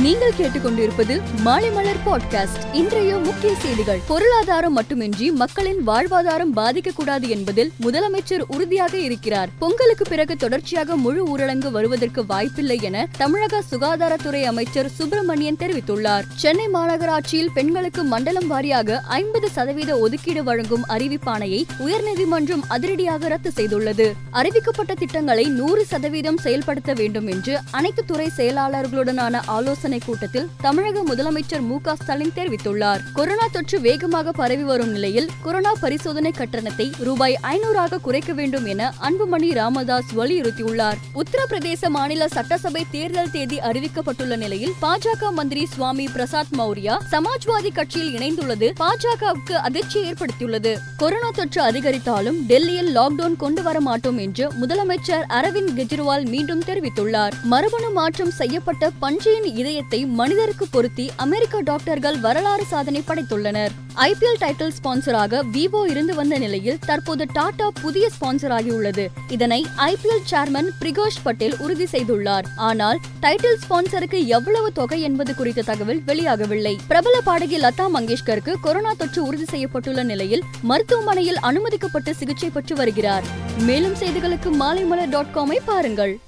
நீங்கள் கேட்டுக்கொண்டிருப்பது மாலைமலர் பாட்காஸ்ட் இன்றைய முக்கிய செய்திகள். பொருளாதாரம் மட்டுமின்றி மக்களின் வாழ்வாதாரம் பாதிக்கக்கூடாது என்பதில் முதலமைச்சர் உறுதியாக இருக்கிறார். பொங்கலுக்கு பிறகு தொடர்ச்சியாக முழு ஊரடங்கு வருவதற்கு வாய்ப்பில்லை என தமிழக சுகாதாரத்துறை அமைச்சர் சுப்பிரமணியன் தெரிவித்துள்ளார். சென்னை மாநகராட்சியில் பெண்களுக்கு மண்டலம் வாரியாக ஐம்பது சதவீத ஒதுக்கீடு வழங்கும் அறிவிப்பாணையை உயர்நீதிமன்றம் அதிரடியாக ரத்து செய்துள்ளது. அறிவிக்கப்பட்ட திட்டங்களை நூறு சதவீதம் செயல்படுத்த வேண்டும் என்று அனைத்து துறை செயலாளர்களுடனான ஆலோசனை கூட்டத்தில் தமிழக முதலமைச்சர் மு ஸ்டாலின் தெரிவித்துள்ளார். கொரோனா தொற்று வேகமாக பரவி வரும் நிலையில் கொரோனா பரிசோதனை கட்டணத்தை ரூபாய் ஐநூறாக குறைக்க வேண்டும் என அன்புமணி ராமதாஸ் வலியுறுத்தியுள்ளார். உத்தரப்பிரதேச மாநில சட்டசபை தேர்தல் தேதி அறிவிக்கப்பட்டுள்ள நிலையில் பாஜக மந்திரி சுவாமி பிரசாத் மௌரியா சமாஜ்வாதி கட்சியில் இணைந்துள்ளது. பாஜகவுக்கு அதிர்ச்சியை ஏற்படுத்தியுள்ளது. கொரோனா தொற்று அதிகரித்தாலும் டெல்லியில் லாக்டவுன் கொண்டு வர மாட்டோம் என்று முதலமைச்சர் அரவிந்த் கெஜ்ரிவால் மீண்டும் தெரிவித்துள்ளார். மரபணு மாற்றம் செய்யப்பட்ட பன்றியின் இதயத்தை மனிதருக்கு பொருத்தி அமெரிக்க டாக்டர்கள் வரலாறு சாதனை படைத்துள்ளனர். ஐபிஎல் டைட்டில் ஸ்பான்சராக விவோ இருந்து வந்த நிலையில் தற்போது டாடா புதிய ஸ்பான்சர் ஆகியுள்ளது. இதனை ஐபிஎல் சேர்மன் பிரிகோஷ் பட்டேல் உறுதி செய்துள்ளார். ஆனால் டைட்டில் ஸ்பான்சருக்கு எவ்வளவு தொகை என்பது குறித்த தகவல் வெளியாகவில்லை. பிரபல பாடகி லதா மங்கேஷ்கருக்கு கொரோனா தொற்று உறுதி செய்யப்பட்டுள்ள நிலையில் மருத்துவமனையில் அனுமதிக்கப்பட்டு சிகிச்சை பெற்று வருகிறார். மேலும் செய்திகளுக்கு மாலைமலர் டாட் காமை பாருங்கள்.